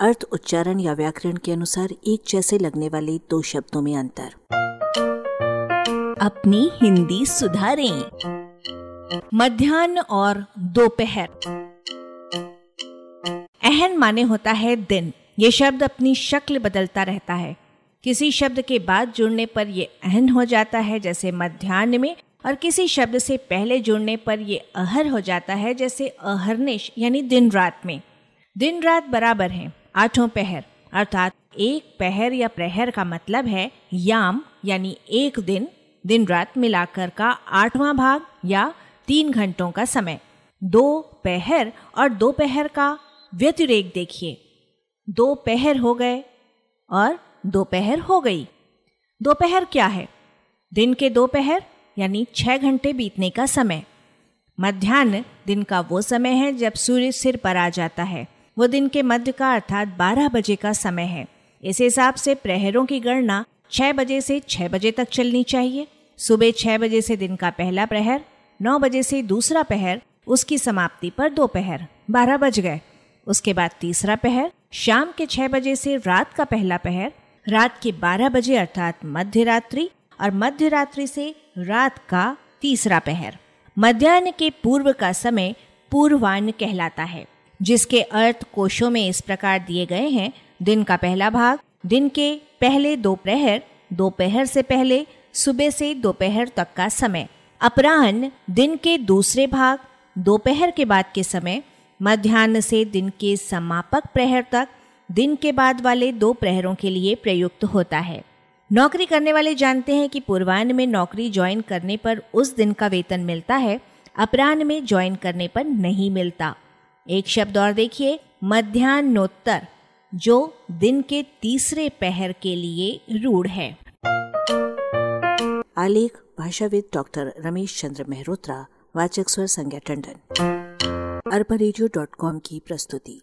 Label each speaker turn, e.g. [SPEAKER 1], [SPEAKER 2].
[SPEAKER 1] अर्थ, उच्चारण या व्याकरण के अनुसार एक जैसे लगने वाले दो शब्दों में अंतर।
[SPEAKER 2] अपनी हिंदी सुधारें। मध्यान्ह और दोपहर। अहन माने होता है दिन। ये शब्द अपनी शक्ल बदलता रहता है। किसी शब्द के बाद जुड़ने पर ये अहन हो जाता है, जैसे मध्यान्ह में, और किसी शब्द से पहले जुड़ने पर ये अहर हो जाता है, जैसे अहरनिश, यानी दिन रात में। दिन रात बराबर हैं। आठों पहर, अर्थात एक पहर या प्रहर का मतलब है याम, यानी एक दिन दिन रात मिलाकर का आठवां भाग या तीन घंटों का समय। दो पहर और दोपहर का व्यतिरेक देखिए। दो पहर हो गए और दोपहर हो गई। दोपहर क्या है? दिन के दोपहर यानी छह घंटे बीतने का समय। मध्यान्ह, दिन का वो समय है जब सूर्य सिर पर आ जाता है। वो दिन के मध्य का अर्थात 12 बजे का समय है। इस हिसाब से प्रहरों की गणना 6 बजे से 6 बजे तक चलनी चाहिए। सुबह 6 बजे से दिन का पहला प्रहर 9 बजे से दूसरा पहर उसकी समाप्ति पर दोपहर 12 बज गए। उसके बाद तीसरा पहर शाम के 6 बजे से रात का पहला पहर रात के 12 बजे अर्थात मध्य रात्रि और मध्य रात्रि से रात का तीसरा पहर मध्यान्ह के पूर्व का समय पूर्वान्न कहलाता है। जिसके अर्थ कोशों में इस प्रकार दिए गए हैं, दिन का पहला भाग, दिन के पहले दो प्रहर दोपहर से पहले सुबह से दोपहर तक का समय। अपराह्न, दिन के दूसरे भाग, दोपहर के बाद के समय मध्यान्ह से दिन के समापक प्रहर तक, दिन के बाद वाले दो प्रहरों के लिए प्रयुक्त होता है। नौकरी करने वाले जानते हैं कि पूर्वान्ह में नौकरी ज्वाइन करने पर उस दिन का वेतन मिलता है, अपराह्न में ज्वाइन करने पर नहीं मिलता। एक शब्द और देखिए, मध्यान्होत्तर, जो दिन के तीसरे पहर के लिए रूढ़ है।
[SPEAKER 1] आलेख, भाषाविद डॉक्टर रमेश चंद्र मेहरोत्रा, वाचक स्वर संज्ञा टंडन। अरबा की प्रस्तुति।